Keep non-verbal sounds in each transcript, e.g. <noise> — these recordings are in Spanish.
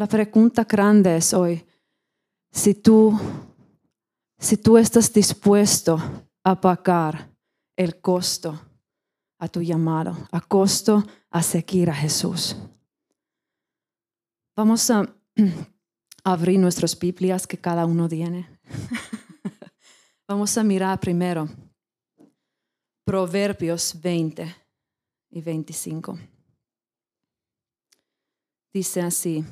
La pregunta grande es hoy, si tú, si tú estás dispuesto a pagar el costo a tu llamado, a costo a seguir a Jesús. Vamos a <clears throat> abrir nuestras Biblias que cada uno tiene. <laughs> Vamos a mirar primero Proverbios 20 y 25. Dice así,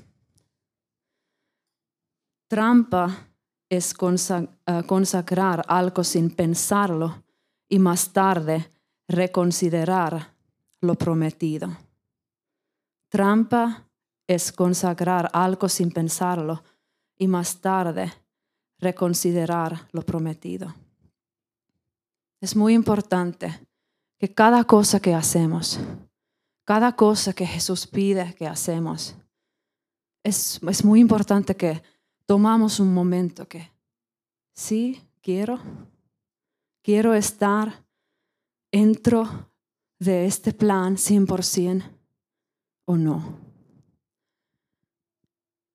trampa es eh, consagrar algo sin pensarlo y más tarde reconsiderar lo prometido. Trampa es consagrar algo sin pensarlo y más tarde reconsiderar lo prometido. Es muy importante que cada cosa que hacemos, cada cosa que Jesús pide que hacemos, es, es muy importante que tomamos un momento que, sí, quiero, quiero estar dentro de este plan 100% o no.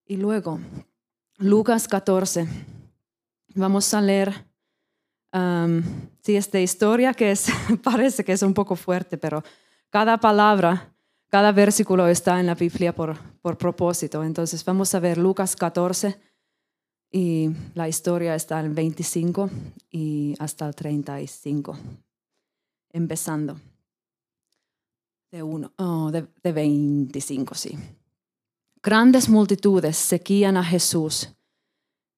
Y luego, Lucas 14. Vamos a leer um, esta historia que <laughs> parece que es un poco fuerte, pero cada palabra, cada versículo está en la Biblia por, por propósito. Entonces vamos a ver Lucas 14 y la historia está en 25 y hasta el 35, empezando de, uno, oh, de, de 25, sí. Grandes multitudes seguían a Jesús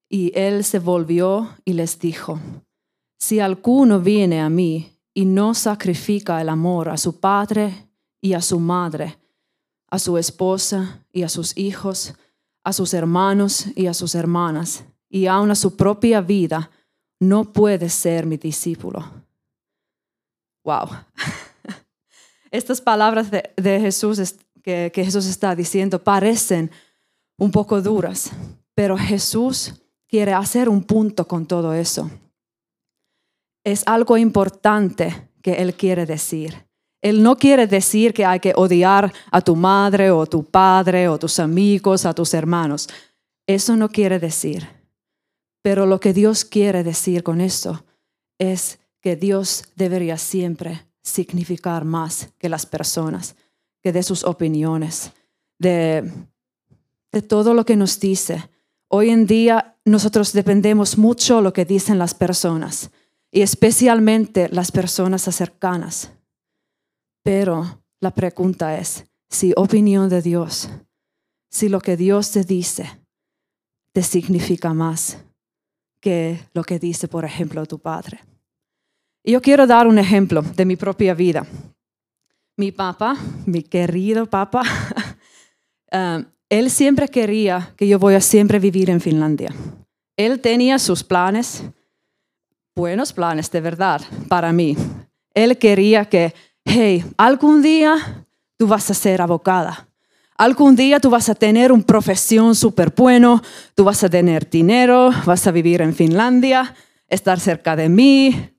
y él se volvió y les dijo, si alguno viene a mí y no sacrifica el amor a su padre y a su madre, a su esposa y a sus hijos, a sus hermanos y a sus hermanas, y aun a su propia vida, no puede ser mi discípulo. Wow. <laughs> Estas palabras de, Jesús que, Jesús está diciendo parecen un poco duras, pero Jesús quiere hacer un punto con todo eso. Es algo importante que Él quiere decir. Él no quiere decir que hay que odiar a tu madre o tu padre o tus amigos, a tus hermanos. Eso no quiere decir. Pero lo que Dios quiere decir con esto es que Dios debería siempre significar más que las personas de sus opiniones, de, de todo lo que nos dice. Hoy en día nosotros dependemos mucho de lo que dicen las personas y especialmente las personas cercanas. Pero la pregunta es, si opinión de Dios, si lo que Dios te dice te significa más que lo que dice, por ejemplo, tu padre. Yo quiero dar un ejemplo de mi propia vida mi papá, mi querido papá, um, <laughs> él siempre quería que yo voy a siempre vivir en Finlandia. Él tenía sus planes, buenos planes de verdad para mí. Él quería que, hey, algún día tú vas a ser abogada. Algún día tú vas a tener una profesión súper bueno, tú vas a tener dinero, vas a vivir en Finlandia, estar cerca de mí,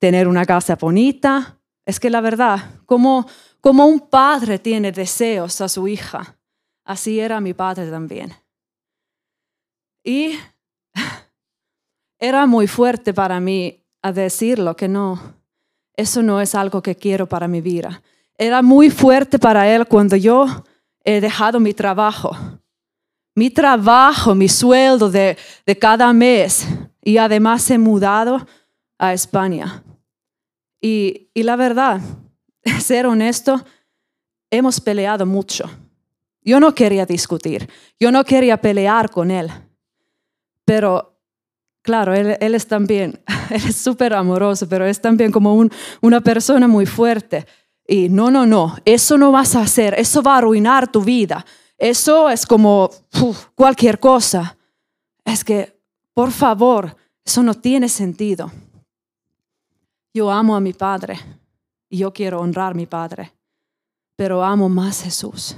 tener una casa bonita. Es que la verdad, como, como un padre tiene deseos a su hija, así era mi padre también. Y <laughs> era muy fuerte para mí a decirlo que no, eso no es algo que quiero para mi vida. Era muy fuerte para él cuando yo he dejado mi trabajo, mi trabajo, mi sueldo de, de cada mes y además he mudado a España. Y, la verdad, <laughs> ser honesto, hemos peleado mucho. Yo no quería discutir, yo no quería pelear con él, pero claro, él, es también, <laughs> él es súper amoroso, pero es también como una persona muy fuerte. Y no, no, no, eso no vas a hacer, eso va a arruinar tu vida, eso es como cualquier cosa. Es que, por favor, eso no tiene sentido. Yo amo a mi Padre y yo quiero honrar a mi Padre, pero amo más a Jesús.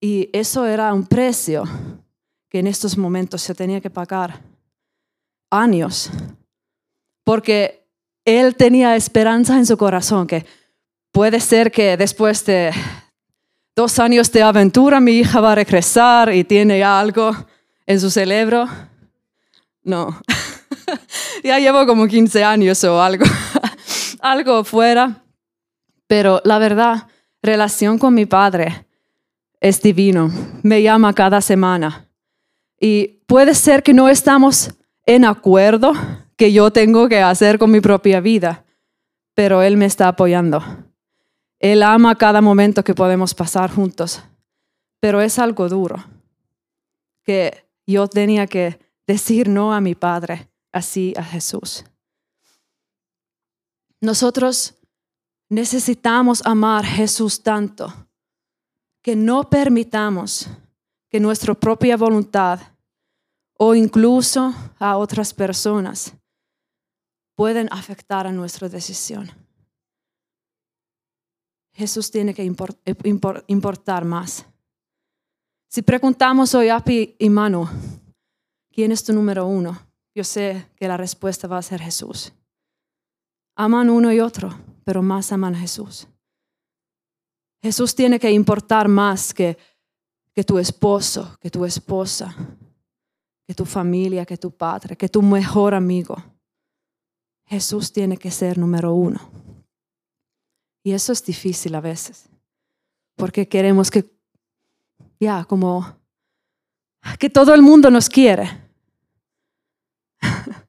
Y eso era un precio que en estos momentos se tenía que pagar. Años. Porque él tenía esperanza en su corazón que puede ser que después de, dos años de aventura, mi hija va a regresar y tiene algo en su cerebro. No, <laughs> ya llevo como 15 años o algo, <laughs> algo fuera. Pero la verdad, relación con mi padre es divino. Me llama cada semana. Y puede ser que no estamos en acuerdo que yo tengo que hacer con mi propia vida, pero Él me está apoyando. Él ama cada momento que podemos pasar juntos, pero es algo duro que yo tenía que decir no a mi Padre, así a Jesús. Nosotros necesitamos amar a Jesús tanto que no permitamos que nuestra propia voluntad o incluso a otras personas pueden afectar a nuestra decisión. Jesús tiene que importar más. Si preguntamos hoy a y Manu, ¿quién es tu número uno? Yo sé que la respuesta va a ser Jesús. Aman uno y otro, pero más aman a Jesús. Jesús tiene que importar más que, que tu esposo, que tu esposa, tu familia, que tu padre, que tu mejor amigo. Jesús tiene que ser número uno. Y eso es difícil a veces, porque queremos que, ya, como, que todo el mundo nos quiere. <laughs>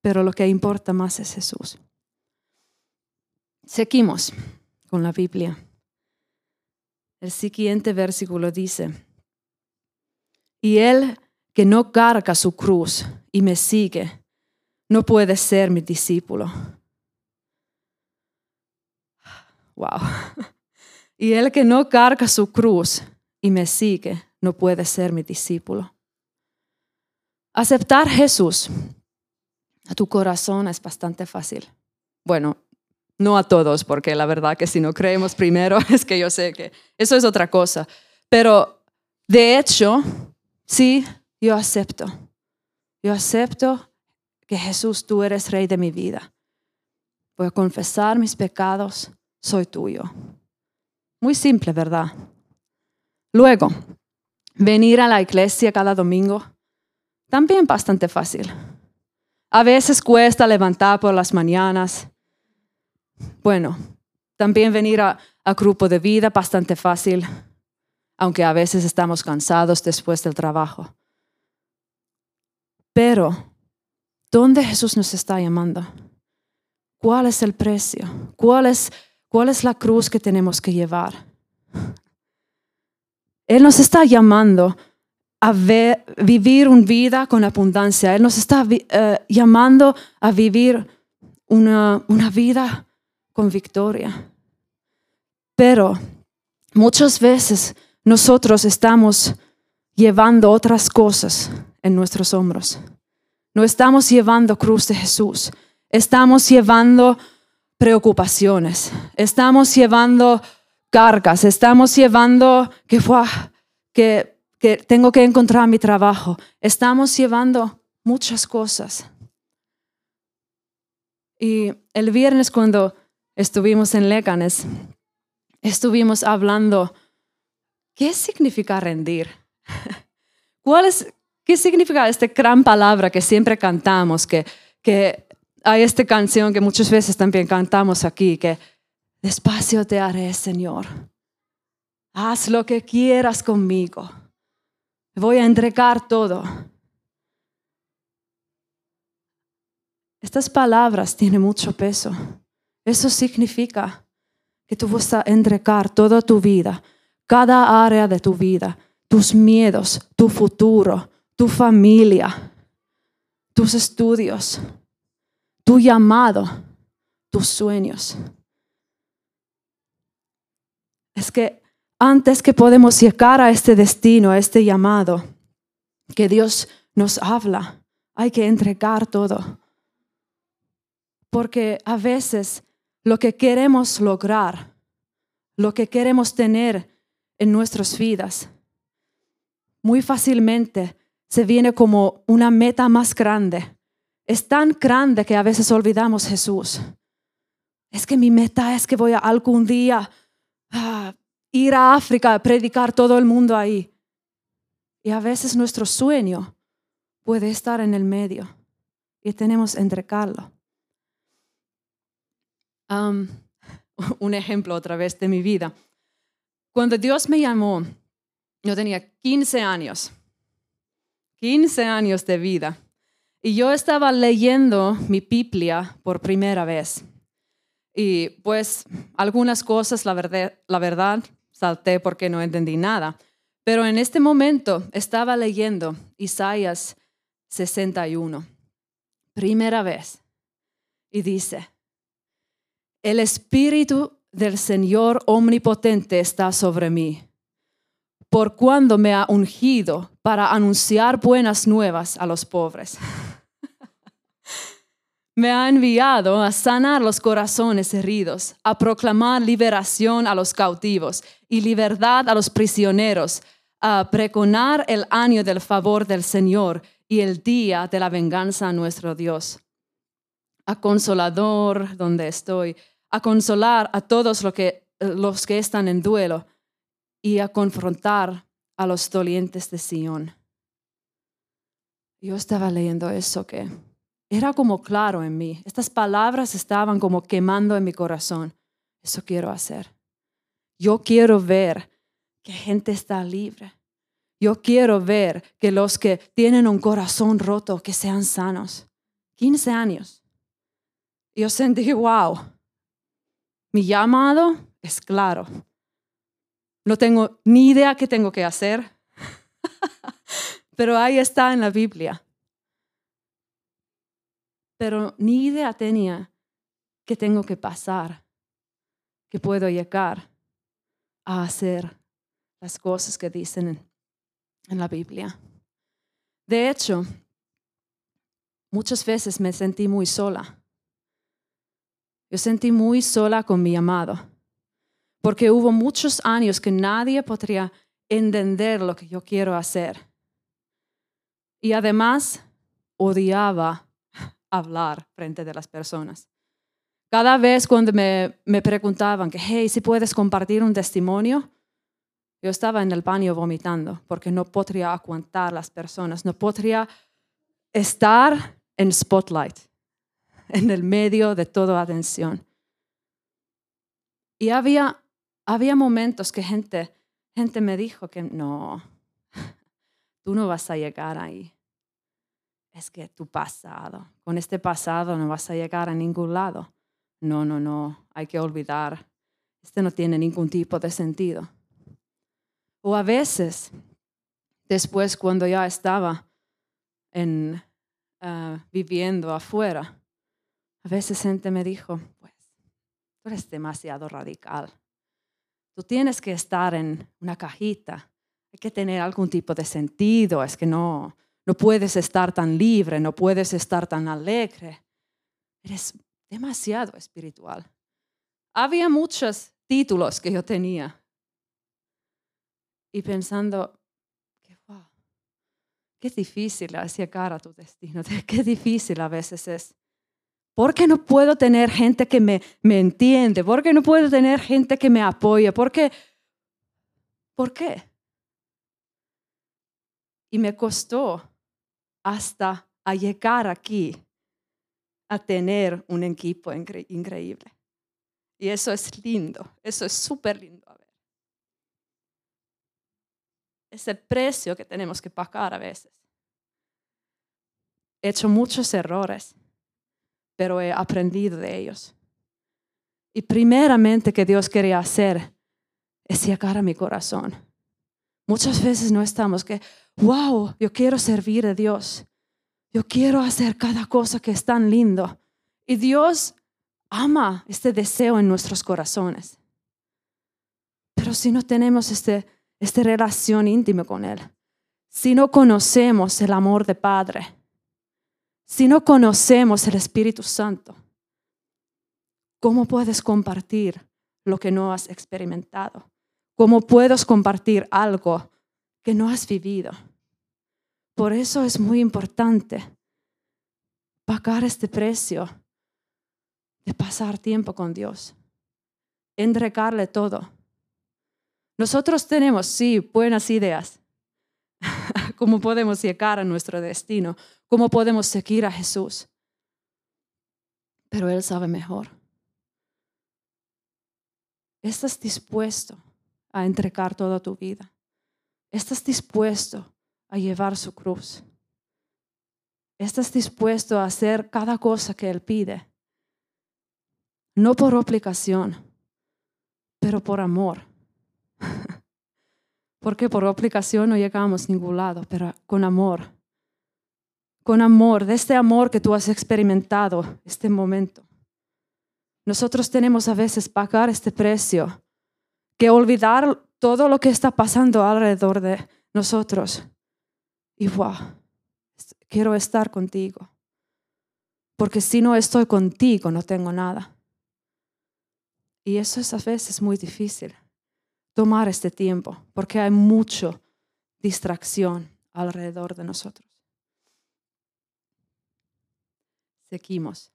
Pero lo que importa más es Jesús. Seguimos con la Biblia. El siguiente versículo dice, y él que no carga su cruz y me sigue, no puede ser mi discípulo. Wow. <laughs> Y el que no carga su cruz y me sigue, no puede ser mi discípulo. Aceptar Jesús a tu corazón es bastante fácil. Bueno, no a todos, porque la verdad que si no creemos primero <laughs> es que yo sé que eso es otra cosa. Pero de hecho, sí, yo acepto. Yo acepto que Jesús, tú eres rey de mi vida. Voy a confesar mis pecados, soy tuyo. Muy simple, ¿verdad? Luego, venir a la iglesia cada domingo, también bastante fácil. A veces cuesta levantar por las mañanas, bueno, también venir a, grupo de vida, bastante fácil, aunque a veces estamos cansados después del trabajo. Pero, ¿dónde Jesús nos está llamando? ¿Cuál es el precio? ¿Cuál es, cuál es la cruz que tenemos que llevar? Él nos está llamando a vivir una vida con abundancia. Él nos está eh, llamando a vivir una, una vida con victoria. Pero muchas veces nosotros estamos llevando otras cosas en nuestros hombros. No estamos llevando cruz de Jesús. Estamos llevando preocupaciones. Estamos llevando cargas. Estamos llevando que, que, que tengo que encontrar mi trabajo. Estamos llevando muchas cosas. Y el viernes cuando estuvimos en Leganes, estuvimos hablando, ¿qué significa rendir? <laughs> ¿Cuál es, ¿Qué significa esta gran palabra que siempre cantamos, que, que hay esta canción que muchas veces también cantamos aquí, que despacio te haré, Señor. Haz lo que quieras conmigo. Voy a entregar todo. Estas palabras tienen mucho peso. Eso significa que tú vas a entregar toda tu vida, cada área de tu vida, tus miedos, tu futuro, tu familia, tus estudios, tu llamado, tus sueños. Es que antes que podemos llegar a este destino, a este llamado que Dios nos habla, hay que entregar todo. Porque a veces lo que queremos lograr, lo que queremos tener en nuestras vidas, muy fácilmente se viene como una meta más grande. Es tan grande que a veces olvidamos Jesús. Es que mi meta es que voy a algún día a ir a África a predicar todo el mundo ahí. Y a veces nuestro sueño puede estar en el medio y tenemos. Um, <laughs> un ejemplo otra vez de mi vida. Cuando Dios me llamó, yo tenía 15 años, 15 años de vida, y yo estaba leyendo mi Biblia por primera vez. Y pues algunas cosas, la verdad, la verdad, salté porque no entendí nada. Pero en este momento estaba leyendo Isaías 61, primera vez, y dice, el Espíritu del Señor Omnipotente está sobre mí, por cuando me ha ungido para anunciar buenas nuevas a los pobres. <laughs> me ha enviado a sanar los corazones heridos, a proclamar liberación a los cautivos y libertad a los prisioneros, a pregonar el año del favor del Señor y el día de la venganza a nuestro Dios. A consolador donde estoy, a consolar a todos que, los que están en duelo y a confrontar a los dolientes de Sion. Yo estaba leyendo eso que era como claro en mí. Estas palabras estaban como quemando en mi corazón. Eso quiero hacer. Yo quiero ver que gente está libre. Yo quiero ver que los que tienen un corazón roto, que sean sanos. 15 años. Yo sentí, wow, mi llamado es claro. No tengo ni idea qué tengo que hacer, <laughs> pero ahí está en la Biblia pero ni idea tenía que tengo que pasar, que puedo llegar a hacer las cosas que dicen en, la Biblia. De hecho, muchas veces me sentí muy sola. Yo sentí muy sola con mi amado, porque hubo muchos años que nadie podría entender lo que yo quiero hacer. Y además odiaba <laughs> hablar frente de las personas. Cada vez cuando me, preguntaban que, hey, si puedes compartir un testimonio, yo estaba en el baño vomitando porque no podría aguantar las personas, no podría estar en spotlight, en el medio de toda atención. Y había, había momentos que gente, gente me dijo que no, tú no vas a llegar ahí es que tu pasado, con este pasado no vas a llegar a ningún lado. No, no, no, hay que olvidar. Este no tiene ningún tipo de sentido. O a veces, después cuando ya estaba en, ah, viviendo afuera, a veces gente me dijo, pues, tú eres demasiado radical. Tú tienes que estar en una cajita. Hay que tener algún tipo de sentido. Es que no, no puedes estar tan libre, no puedes estar tan alegre. Eres demasiado espiritual. Había muchos títulos que yo tenía. Y pensando, wow, qué difícil es llegar a tu destino, <laughs> qué difícil a veces es. ¿Por qué no puedo tener gente que me, me entiende? ¿Por qué no puedo tener gente que me apoya? ¿Por qué? ¿Por qué? Y me costó hasta a llegar aquí a tener un equipo increíble. Y eso es lindo, eso es súper lindo. A precio que tenemos que pagar a veces. He hecho muchos errores, pero he aprendido de ellos. Y primeramente que Dios quería hacer es llegar a mi corazón. Muchas veces no estamos que, wow, yo quiero servir a Dios. Yo quiero hacer cada cosa que es tan lindo. Y Dios ama este deseo en nuestros corazones. Pero si no tenemos este, esta relación íntima con Él, si no conocemos el amor de Padre, si no conocemos el Espíritu Santo, ¿cómo puedes compartir lo que no has experimentado? ¿Cómo puedes compartir algo que no has vivido. Por eso es muy importante pagar este precio de pasar tiempo con Dios, entregarle todo. Nosotros tenemos, sí, buenas ideas. <laughs> cómo podemos llegar a nuestro destino, cómo podemos seguir a Jesús. Pero Él sabe mejor. ¿Estás dispuesto a entregar toda tu vida? ¿Estás dispuesto a llevar su cruz? ¿Estás dispuesto a hacer cada cosa que Él pide? No por obligación, pero por amor. <laughs> Porque por obligación no llegamos a ningún lado, pero con amor. Con amor, de este amor que tú has experimentado este momento. Nosotros tenemos a veces pagar este precio, que olvidar todo lo que está pasando alrededor de nosotros. Y wow, quiero estar contigo. Porque si no estoy contigo, no tengo nada. Y eso es a veces muy difícil tomar este tiempo, porque hay mucha distracción alrededor de nosotros. Seguimos.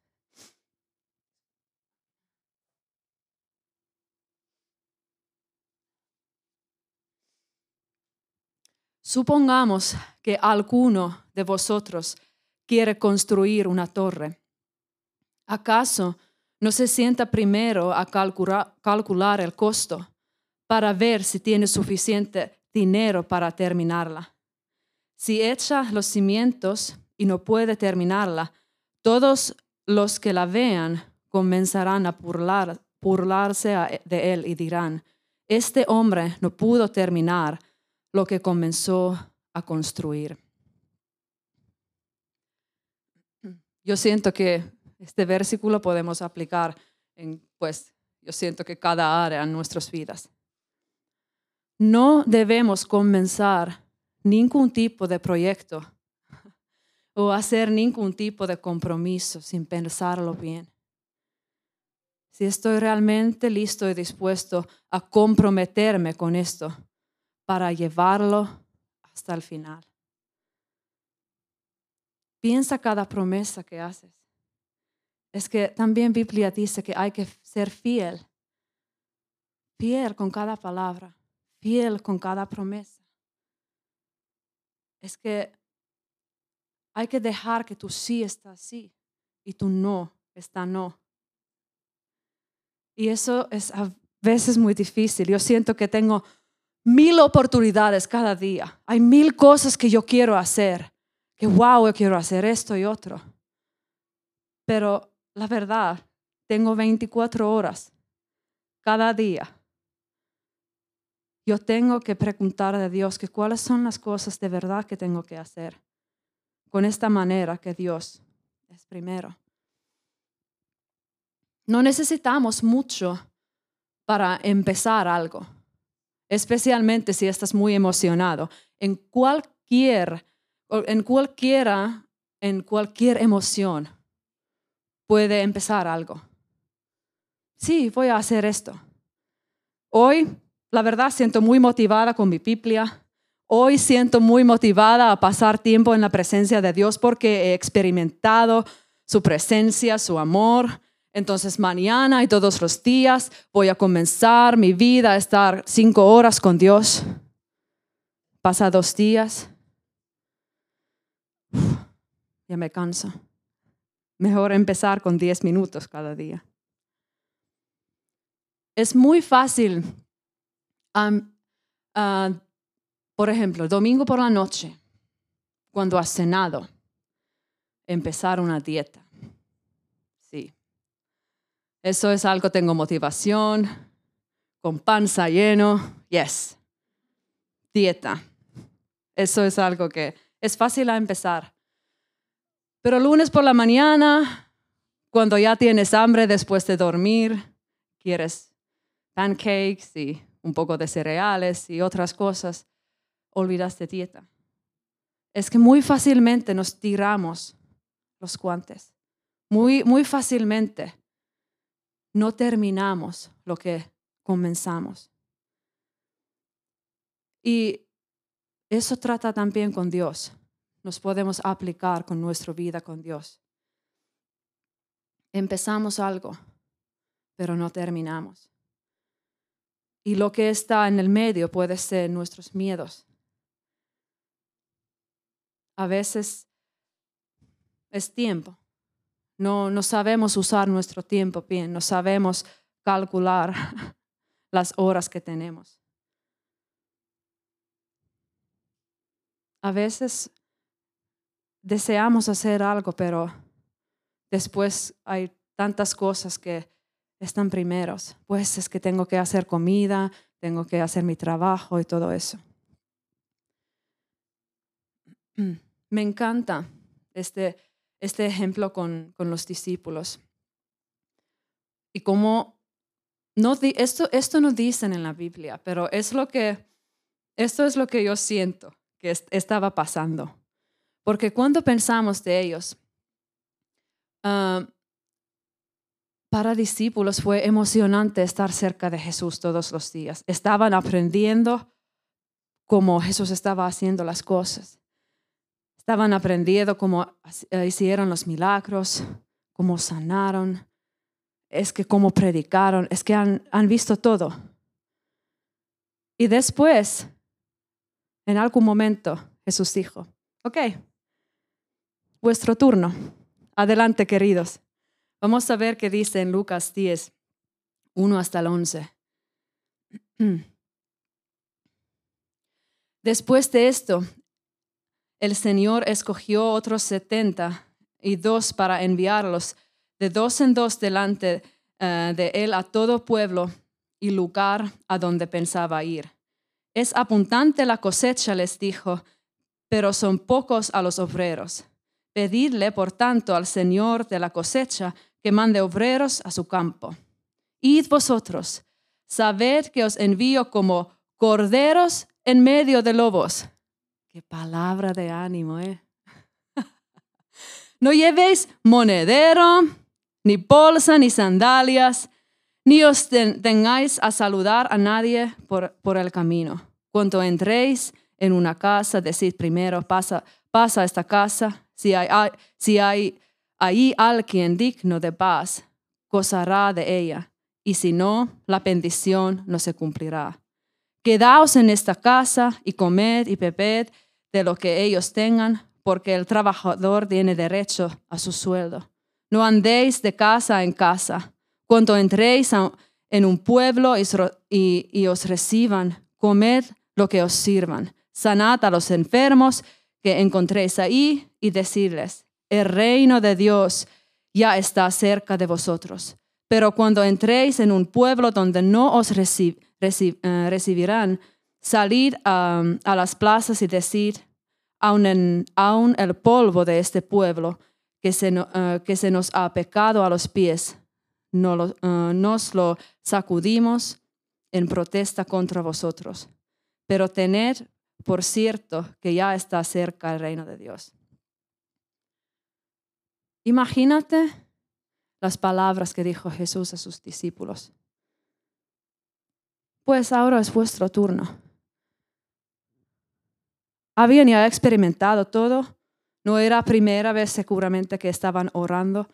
Supongamos que alguno de vosotros quiere construir una torre. ¿Acaso no se sienta primero a calcular el costo para ver si tiene suficiente dinero para terminarla. Si echa los cimientos y no puede terminarla, todos los que la vean comenzarán a burlarse de él y dirán, este hombre no pudo terminar lo que comenzó a construir. Yo siento que este versículo podemos aplicar en, pues, yo siento que cada área en nuestras vidas. No debemos comenzar ningún tipo de proyecto o hacer ningún tipo de compromiso sin pensarlo bien. Si estoy realmente listo y dispuesto a comprometerme con esto para llevarlo hasta el final. Piensa cada promesa que haces. Es que también Biblia dice que hay que ser fiel, fiel con cada palabra fiel con cada promesa. Es que hay que dejar que tu sí está sí y tu no está no. Y eso es a veces muy difícil. Yo siento que tengo mil oportunidades cada día. Hay mil cosas que yo quiero hacer. Que wow, yo quiero hacer esto y otro. Pero la verdad, tengo 24 horas cada día yo tengo que preguntar a Dios que cuáles son las cosas de verdad que tengo que hacer. Con esta manera que Dios es primero. No necesitamos mucho para empezar algo, especialmente si estás muy emocionado. En cualquier, en cualquiera, en cualquier emoción puede empezar algo. Sí, voy a hacer esto. Hoy la verdad siento muy motivada con mi Biblia. Hoy siento muy motivada a pasar tiempo en la presencia de Dios porque he experimentado su presencia, su amor. Entonces mañana y todos los días voy a comenzar mi vida a estar cinco horas con Dios. Pasa dos días. ya me canso. Mejor empezar con diez minutos cada día. Es muy fácil Ah, por ejemplo, domingo por la noche, cuando has cenado, empezar una dieta. Sí. Eso es algo, tengo motivación, con panza lleno, yes. Dieta. Eso es algo que es fácil a empezar. Pero lunes por la mañana, cuando ya tienes hambre después de dormir, quieres pancakes y un poco de cereales y otras cosas, olvidaste dieta. Es que muy fácilmente nos tiramos los guantes. Muy, muy fácilmente no terminamos lo que comenzamos. Y eso trata también con Dios. Nos podemos aplicar con nuestra vida con Dios. Empezamos algo, pero no terminamos. Y lo que está en el medio puede ser nuestros miedos. A veces es tiempo. No, no sabemos usar nuestro tiempo bien, no sabemos calcular <laughs> las horas que tenemos. A veces deseamos hacer algo, pero después hay tantas cosas que están primeros. Pues es que tengo que hacer comida, tengo que hacer mi trabajo y todo eso. <clears throat> Me encanta este, este ejemplo con, con los discípulos. Y como no, esto, esto no dicen en la Biblia, pero es lo que, esto es lo que yo siento que estaba pasando. Porque cuando pensamos de ellos, ah, para discípulos fue emocionante estar cerca de Jesús todos los días. Estaban aprendiendo cómo Jesús estaba haciendo las cosas. Estaban aprendiendo cómo eh, hicieron los milagros, cómo sanaron, es que cómo predicaron, es que han, visto todo. Y después, en algún momento, Jesús dijo, ok, vuestro turno. Adelante, queridos. Vamos a ver qué dice en Lucas 10, 1 hasta el 11. <clears throat> Después de esto, el Señor escogió otros setenta y dos para enviarlos de dos en dos delante eh, de él a todo pueblo y lugar a donde pensaba ir. Es apuntante la cosecha, les dijo, pero son pocos a los obreros. Pedidle, por tanto, al Señor de la cosecha que mande obreros a su campo. Id vosotros, sabed que os envío como corderos en medio de lobos. Palabra de ánimo, ¿eh? <laughs> no llevéis monedero, ni bolsa, ni sandalias, ni os tengáis a saludar a nadie por, por el camino. Cuando entréis en una casa, decid primero, pasa, pasa a esta casa. Si hay, si hay ahí alguien digno de paz, gozará de ella, y si no, la bendición no se cumplirá. Quedaos en esta casa y comed y bebed de lo que ellos tengan, porque el trabajador tiene derecho a su sueldo. No andéis de casa en casa. Cuando entréis en un pueblo y os reciban, comed lo que os sirvan. Sanad a los enfermos que encontréis ahí y decirles, el reino de Dios ya está cerca de vosotros. Pero cuando entréis en un pueblo donde no os eh, recibirán, salid a, las plazas y decid, aun, el polvo de este pueblo que se, eh, que se nos ha pecado a los pies, no eh, nos lo sacudimos en protesta contra vosotros. Pero tened por cierto que ya está cerca el reino de Dios. Imagínate las palabras que dijo Jesús a sus discípulos. Pues ahora es vuestro turno. Habían ya experimentado todo. No era primera vez seguramente que estaban orando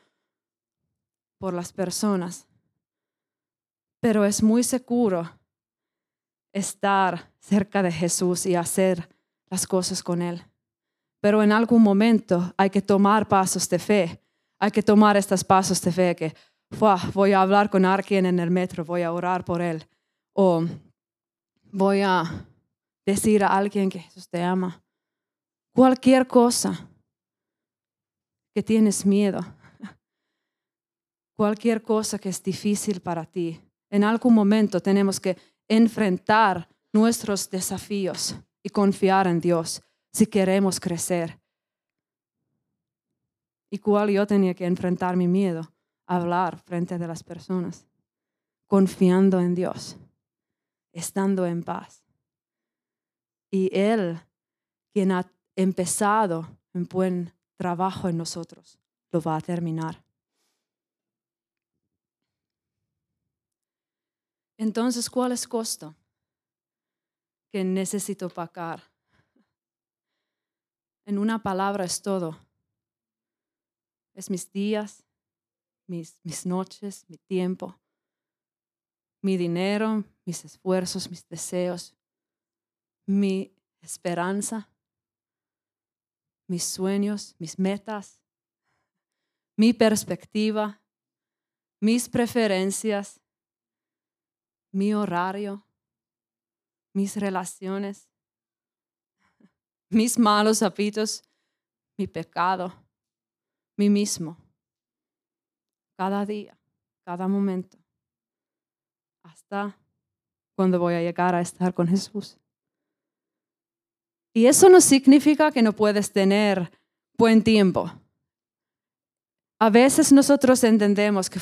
por las personas. Pero es muy seguro estar cerca de Jesús y hacer las cosas con Él. Pero en algún momento hay que tomar pasos de fe hay que tomar estos pasos de fe que voy a hablar con alguien en el metro, voy a orar por él. O voy a decir a alguien que Jesús te ama. Cualquier cosa que tienes miedo, cualquier cosa que es difícil para ti, en algún momento tenemos que enfrentar nuestros desafíos y confiar en Dios si queremos crecer. ¿Y cuál yo tenía que enfrentar mi miedo? Hablar frente a las personas, confiando en Dios, estando en paz. Y Él, quien ha empezado un buen trabajo en nosotros, lo va a terminar. Entonces, ¿cuál es costo que necesito pagar? En una palabra es todo es mis días, mis, mis noches, mi tiempo, mi dinero, mis esfuerzos, mis deseos, mi esperanza, mis sueños, mis metas, mi perspectiva, mis preferencias, mi horario, mis relaciones, mis malos hábitos, mi pecado, mí mismo, cada día, cada momento, hasta cuando voy a llegar a estar con Jesús. Y eso no significa que no puedes tener buen tiempo. A veces nosotros entendemos que,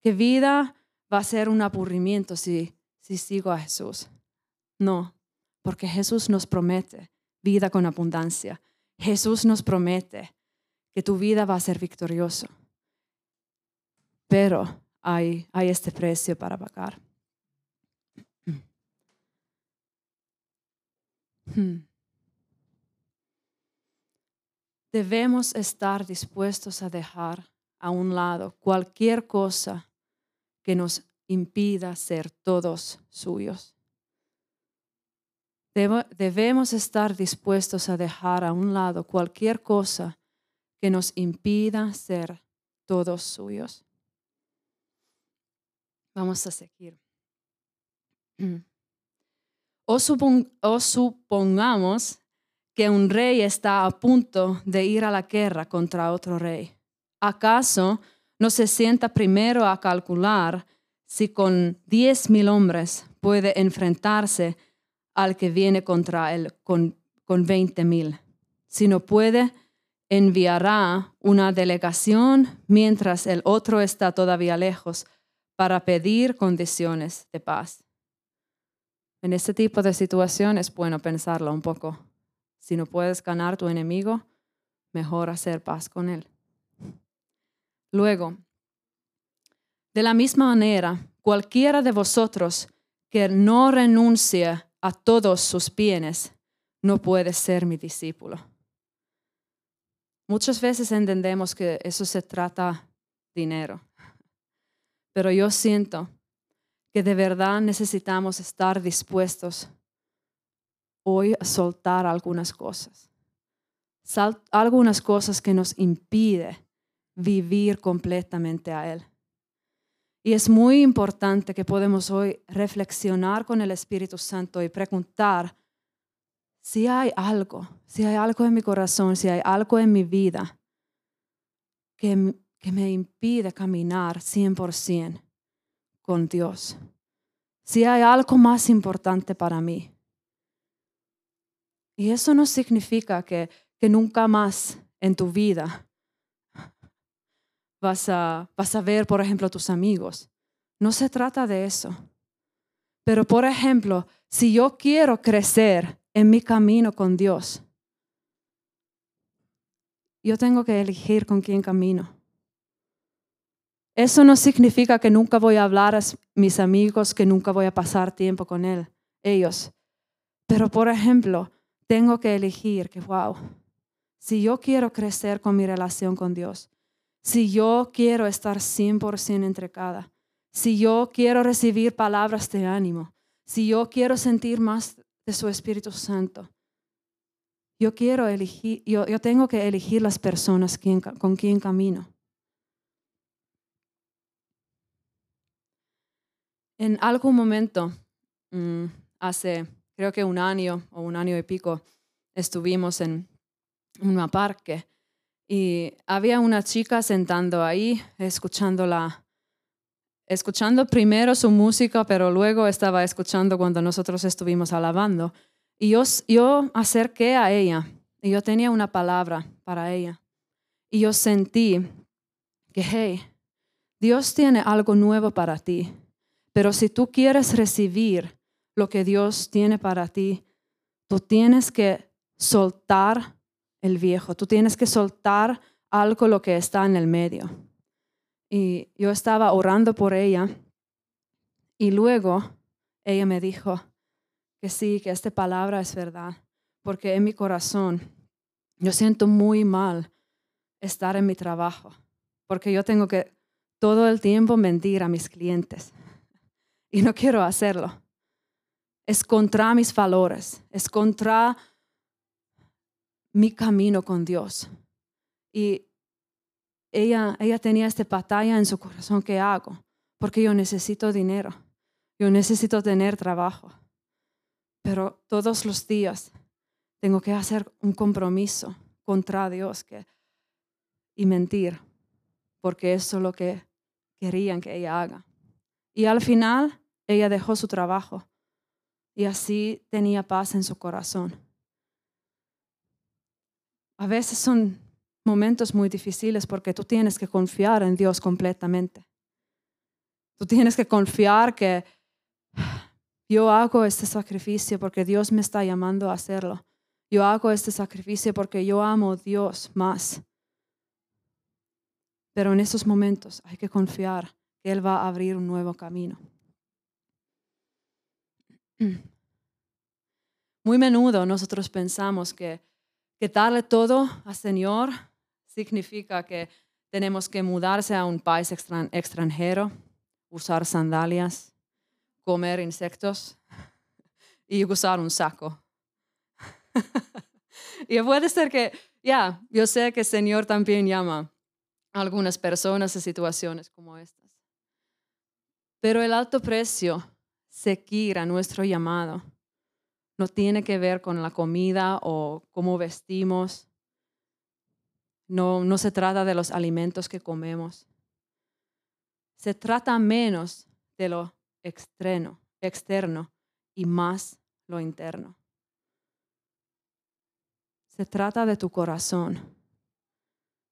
que vida va a ser un aburrimiento si, si sigo a Jesús. No, porque Jesús nos promete vida con abundancia. Jesús nos promete que tu vida va a ser victorioso. Pero hay, hay este precio para pagar. Hmm. Debemos estar dispuestos a dejar a un lado cualquier cosa que nos impida ser todos suyos. Debemos estar dispuestos a dejar a un lado cualquier cosa que nos impida ser todos suyos. Vamos a seguir. <clears throat> O, supongamos que un rey está a punto de ir a la guerra contra otro rey. ¿Acaso no se sienta primero a calcular si con diez mil hombres puede enfrentarse al que viene contra él con, con 20 mil. Si no puede, enviará una delegación mientras el otro está todavía lejos para pedir condiciones de paz. En este tipo de situaciones es bueno pensarlo un poco. Si no puedes ganar tu enemigo, mejor hacer paz con él. Luego, de la misma manera, cualquiera de vosotros que no renuncie a todos sus bienes, no puede ser mi discípulo. Muchas veces entendemos que eso se trata dinero, pero yo siento que de verdad necesitamos estar dispuestos hoy a soltar algunas cosas, algunas cosas que nos impide vivir completamente a Él. Y es muy importante que podemos hoy reflexionar con el Espíritu Santo y preguntar si hay algo, si hay algo en mi corazón, si hay algo en mi vida que, que me impide caminar 100% con Dios. Si hay algo más importante para mí. Y eso no significa que, nunca más en tu vida vas a, vas a ver, por ejemplo, tus amigos. No se trata de eso. Pero, por ejemplo, si yo quiero crecer en mi camino con Dios, yo tengo que elegir con quién camino. Eso no significa que nunca voy a hablar a mis amigos, que nunca voy a pasar tiempo con él, ellos. Pero, por ejemplo, tengo que elegir que, wow, si yo quiero crecer con mi relación con Dios, si yo quiero estar 100% entregada, si yo quiero recibir palabras de ánimo, si yo quiero sentir más de su Espíritu Santo, yo quiero elegir, yo, tengo que elegir las personas con quien camino. En algún momento, mm, hace creo que un año o un año y pico, estuvimos en un parque y había una chica sentando ahí, escuchándola, escuchando primero su música, pero luego estaba escuchando cuando nosotros estuvimos alabando. Y yo, yo acerqué a ella y yo tenía una palabra para ella. Y yo sentí que, hey, Dios tiene algo nuevo para ti, pero si tú quieres recibir lo que Dios tiene para ti, tú tienes que soltar el viejo. Tú tienes que soltar algo lo que está en el medio. Y yo estaba orando por ella y luego ella me dijo que sí, que esta palabra es verdad, porque en mi corazón yo siento muy mal estar en mi trabajo, porque yo tengo que todo el tiempo mentir a mis clientes. Y no quiero hacerlo. Es contra mis valores, es contra mi camino con Dios. Y ella, ella tenía esta batalla en su corazón, ¿qué hago? Porque yo necesito dinero, yo necesito tener trabajo, pero todos los días tengo que hacer un compromiso contra Dios que, y mentir, porque eso es lo que querían que ella haga. Y al final ella dejó su trabajo y así tenía paz en su corazón. A veces son momentos muy difíciles porque tú tienes que confiar en Dios completamente. Tú tienes que confiar que yo hago este sacrificio porque Dios me está llamando a hacerlo. Yo hago este sacrificio porque yo amo a Dios más. Pero en estos momentos hay que confiar que Él va a abrir un nuevo camino. <clears throat> Muy menudo nosotros pensamos que, que darle todo al Señor significa que tenemos que mudarse a un país extranjero, usar sandalias, comer insectos <laughs> y usar un saco. <laughs> y puede ser que, ya, yo sé que el Señor también llama a algunas personas a situaciones como estas. Pero el alto precio, seguir a nuestro llamado, no tiene que ver con la comida o cómo vestimos. No, no se trata de los alimentos que comemos. Se trata menos de lo externo, externo y más lo interno. Se trata de tu corazón.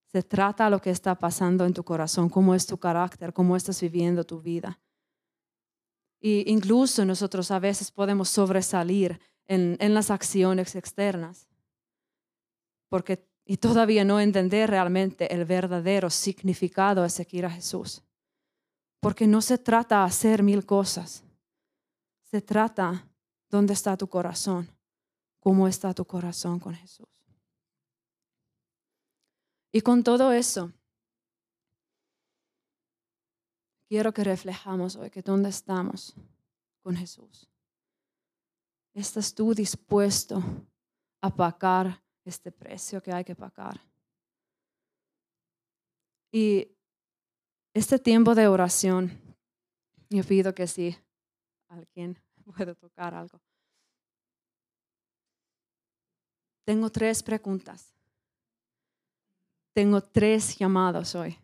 Se trata de lo que está pasando en tu corazón, cómo es tu carácter, cómo estás viviendo tu vida. Y incluso nosotros a veces podemos sobresalir en, las acciones externas, porque y todavía no entender realmente el verdadero significado de seguir a Jesús. Porque no se trata de hacer mil cosas, se trata dónde está tu corazón, cómo está tu corazón con Jesús. Y con todo eso, quiero que reflejamos hoy que dónde estamos con Jesús. ¿Estás tú dispuesto a pagar este precio que hay que pagar? Y este tiempo de oración, yo pido que si alguien <laughs> puede tocar algo. Tengo tres preguntas. Tengo tres llamados hoy.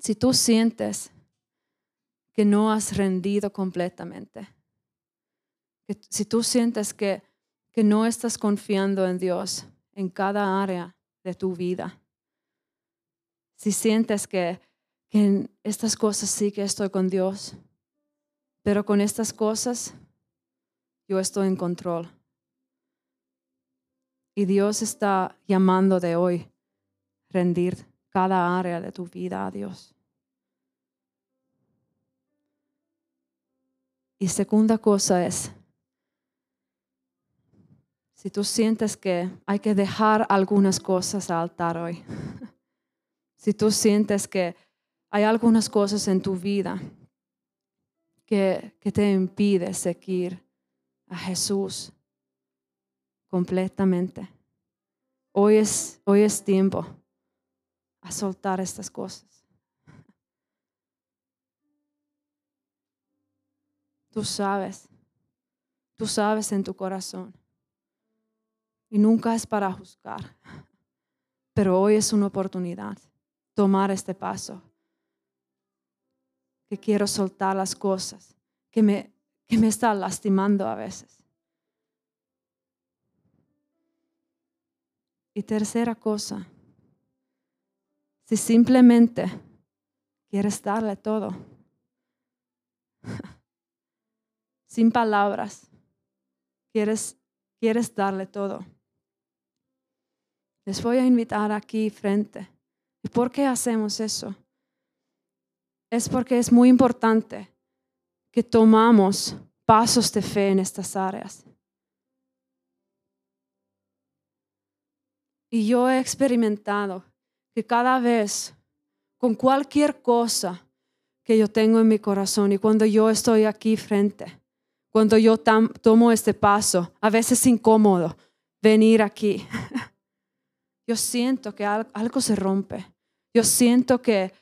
Si tú sientes que no has rendido completamente, si tú sientes que, que no estás confiando en Dios en cada área de tu vida, si sientes que, que en estas cosas sí que estoy con Dios, pero con estas cosas yo estoy en control. Y Dios está llamando de hoy rendir cada área de tu vida a Dios. Y segunda cosa es, si tú sientes que hay que dejar algunas cosas al altar hoy, <laughs> si tú sientes que hay algunas cosas en tu vida que, que te impide seguir a Jesús completamente, hoy es, hoy es tiempo a soltar estas cosas. Tú sabes, tú sabes en tu corazón. Y nunca es para juzgar, pero hoy es una oportunidad tomar este paso. Que quiero soltar las cosas que me, que me están lastimando a veces. Y tercera cosa, si simplemente quieres darle todo, <laughs> sin palabras, quieres, quieres darle todo. Les voy a invitar aquí frente. ¿Y por qué hacemos eso? Es porque es muy importante que tomamos pasos de fe en estas áreas. Y yo he experimentado que cada vez, con cualquier cosa que yo tengo en mi corazón y cuando yo estoy aquí frente, cuando yo tomo este paso, a veces incómodo, venir aquí, <laughs> yo siento que algo se rompe. Yo siento que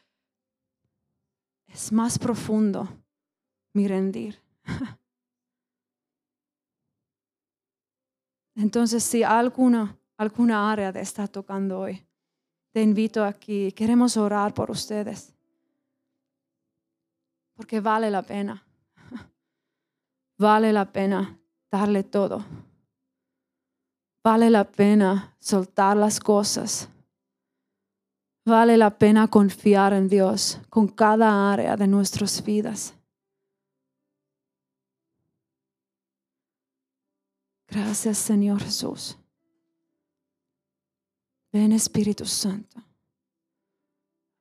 es más profundo mi rendir. <laughs> Entonces, si alguna, alguna área te está tocando hoy, te invito aquí. Queremos orar por ustedes. Porque vale la pena. <laughs> Vale la pena darle todo. Vale la pena soltar las cosas. Vale la pena confiar en Dios con cada área de nuestras vidas. Gracias Señor Jesús. Ven Espíritu Santo.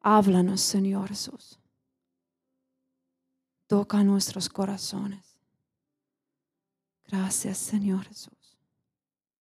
Háblanos Señor Jesús. Toca nuestros corazones. Gracias Señor Jesús.